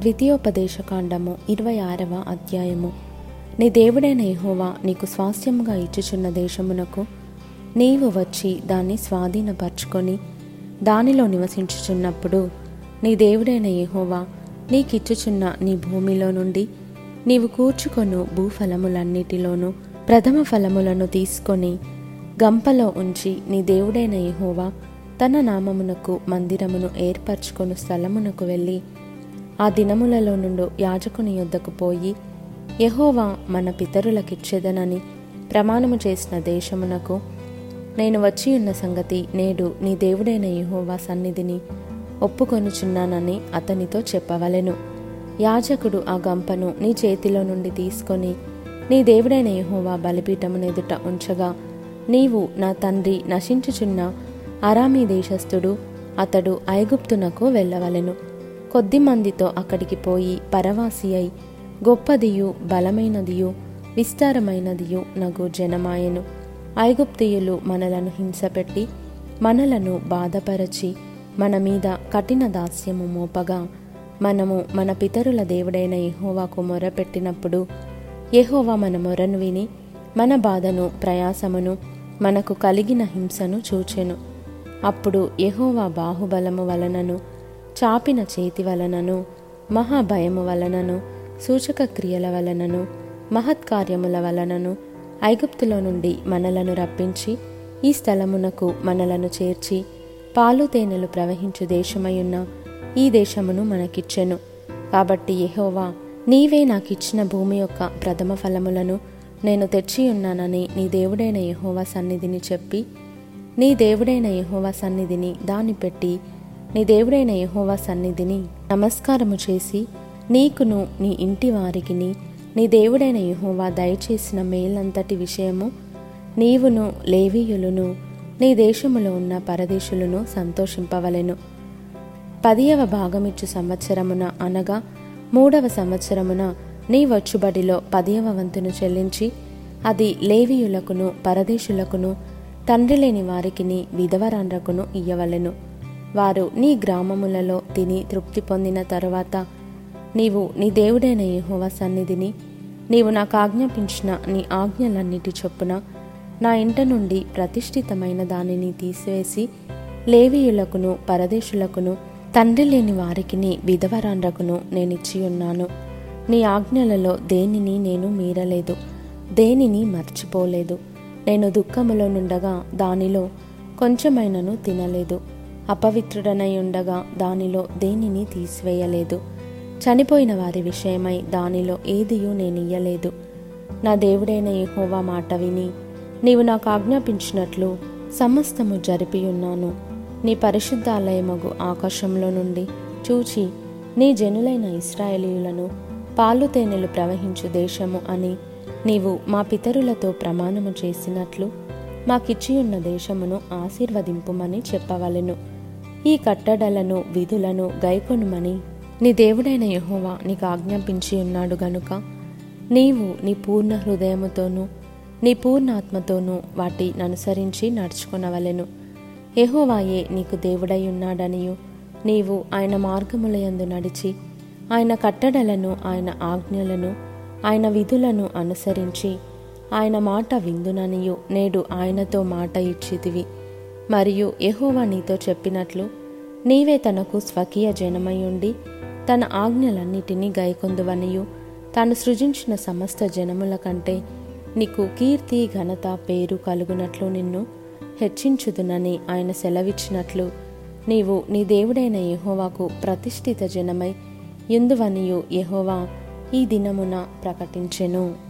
ద్వితీయోపదేశకాండము ఇరవై ఆరవ అధ్యాయము. నీ దేవుడైన యహోవా నీకు స్వాస్థ్యముగా ఇచ్చుచున్న దేశమునకు నీవు వచ్చి దాన్ని స్వాధీనపరచుకొని దానిలో నివసించుచున్నప్పుడు నీ దేవుడైన యెహోవా నీకిచ్చుచున్న నీ భూమిలో నుండి నీవు కూర్చుకొను భూఫలములన్నిటిలోనూ ప్రథమ ఫలములను తీసుకొని గంపలో ఉంచి నీ దేవుడైన యెహోవా తన నామమునకు మందిరమును ఏర్పరచుకొను స్థలమునకు వెళ్ళి ఆ దినములలో నుండి యాజకుని యొద్దకు పోయి యహోవా మన పితరులకిచ్చేదనని ప్రమాణము చేసిన దేశమునకు నేను వచ్చి ఉన్న సంగతి నేడు నీ దేవుడైన యహోవా సన్నిధిని ఒప్పుకొనుచున్నానని అతనితో చెప్పవలెను. యాజకుడు ఆ గంపను నీ చేతిలో నుండి తీసుకొని నీ దేవుడైన యహోవా బలిపీఠమునెదుట ఉంచగా నీవు నా తండ్రి నశించుచున్న అరామీ దేశస్థుడు అతడు ఐగుప్తునకు వెళ్ళవలెను. కొద్ది మందితో అక్కడికి పోయి పరవాసి అయి గొప్పదియు బలమైనదియు విస్తారమైనదియు నగు జనమాయను. ఐగుప్తియులు మనలను హింసపెట్టి మనలను బాధపరచి మన మీద కఠిన దాస్యము మోపగా మనము మన పితరుల దేవుడైన ఎహోవాకు మొరపెట్టినప్పుడు ఎహోవా మన మొరను విని మన బాధను ప్రయాసమును మనకు కలిగిన హింసను చూచెను. అప్పుడు ఎహోవా బాహుబలము వలనను చాపిన చేతి వలనను మహాభయము వలనను సూచక క్రియల వలనను మహత్కార్యముల వలనను ఐగుప్తులో నుండి మనలను రప్పించి ఈ స్థలమునకు మనలను చేర్చి పాలు తేనెలు ప్రవహించు దేశమయున్న ఈ దేశమును మనకిచ్చెను. కాబట్టి యహోవా నీవే నాకిచ్చిన భూమి యొక్క ప్రథమ ఫలములను నేను తెచ్చి ఉన్నానని నీ దేవుడైన యహోవా సన్నిధిని చెప్పి నీ దేవుడైన యహోవా సన్నిధిని దాన్ని పెట్టి నీ దేవుడైన యహోవా సన్నిధిని నమస్కారము చేసి నీకును నీ ఇంటి వారికిని నీ దేవుడైన యహోవా దయచేసిన మేలంతటి విషయము నీవును లేవీయులను నీ దేశములో ఉన్న పరదేశులను సంతోషింపవలెను. పదియవ భాగమిచ్చు సంవత్సరమున అనగా మూడవ సంవత్సరమున నీ వచ్చుబడిలో పదియవ వంతును చెల్లించి అది లేవీయులకును పరదేశులకును తండ్రి లేని వారికిని విధవరాండ్రకును ఇయ్యవలెను. వారు నీ గ్రామములలో తిని తృప్తి పొందిన తరువాత నీవు నీ దేవుడైన యెహోవా సన్నిధిని నీవు నాకు ఆజ్ఞాపించిన నీ ఆజ్ఞలన్నిటి చొప్పున నా ఇంట నుండి ప్రతిష్ఠితమైన దానిని తీసివేసి లేవీయులకును పరదేశులకును తండ్రి లేని వారికిని విధవరాండ్రకును నేనిచ్చి ఉన్నాను. నీ ఆజ్ఞలలో దేనిని నేను మీరలేదు దేనిని మర్చిపోలేదు. నేను దుఃఖములో నుండగా దానిలో కొంచెమైనను తినలేదు. అపవిత్రుడనై ఉండగా దానిలో దేనిని తీసివేయలేదు. చనిపోయిన వారి విషయమై దానిలో ఏదియూ నేనియ్యలేదు. నా దేవుడైన యహోవా మాట విని నీవు నాకు ఆజ్ఞాపించినట్లు సమస్తము జరిపి ఉన్నాను నీ పరిశుద్ధాలయమగు ఆకాశంలో నుండి చూచి నీ జనులైన ఇస్రాయేలీయులను పాలు తేనెలు ప్రవహించు దేశము అని నీవు మా పితరులతో ప్రమాణము చేసినట్లు మాకిచ్చి ఉన్న దేశమును ఆశీర్వదింపుమని చెప్పవలెను. ఈ కట్టడలను విధులను గైకొనుమని నీ దేవుడైన యహోవా నీకు ఆజ్ఞాపించి ఉన్నాడు గనుక. నీవు నీ పూర్ణ హృదయముతోనూ నీ పూర్ణాత్మతోనూ వాటిని అనుసరించి నడుచుకొనవలెను. యహోవాయే నీకు దేవుడై ఉన్నాడనియు. నీవు ఆయన మార్గములయందు నడిచి ఆయన కట్టడలను ఆయన ఆజ్ఞలను ఆయన విధులను అనుసరించి ఆయన మాట విందుననియు. నేడు ఆయనతో మాట ఇచ్చితివి మరియు యహోవా నీతో చెప్పినట్లు నీవే తనకు స్వకీయ జనమై ఉండి తన ఆజ్ఞలన్నిటినీ గైకొందువనియు తాను సృజించిన సమస్త జనముల కంటే నీకు కీర్తి ఘనత పేరు కలుగునట్లు నిన్ను హెచ్చించుదునని ఆయన సెలవిచ్చినట్లు నీవు నీ దేవుడైన యహోవాకు ప్రతిష్ఠిత జనమై ఎందువనియు యహోవా ఈ దినమున ప్రకటించెను.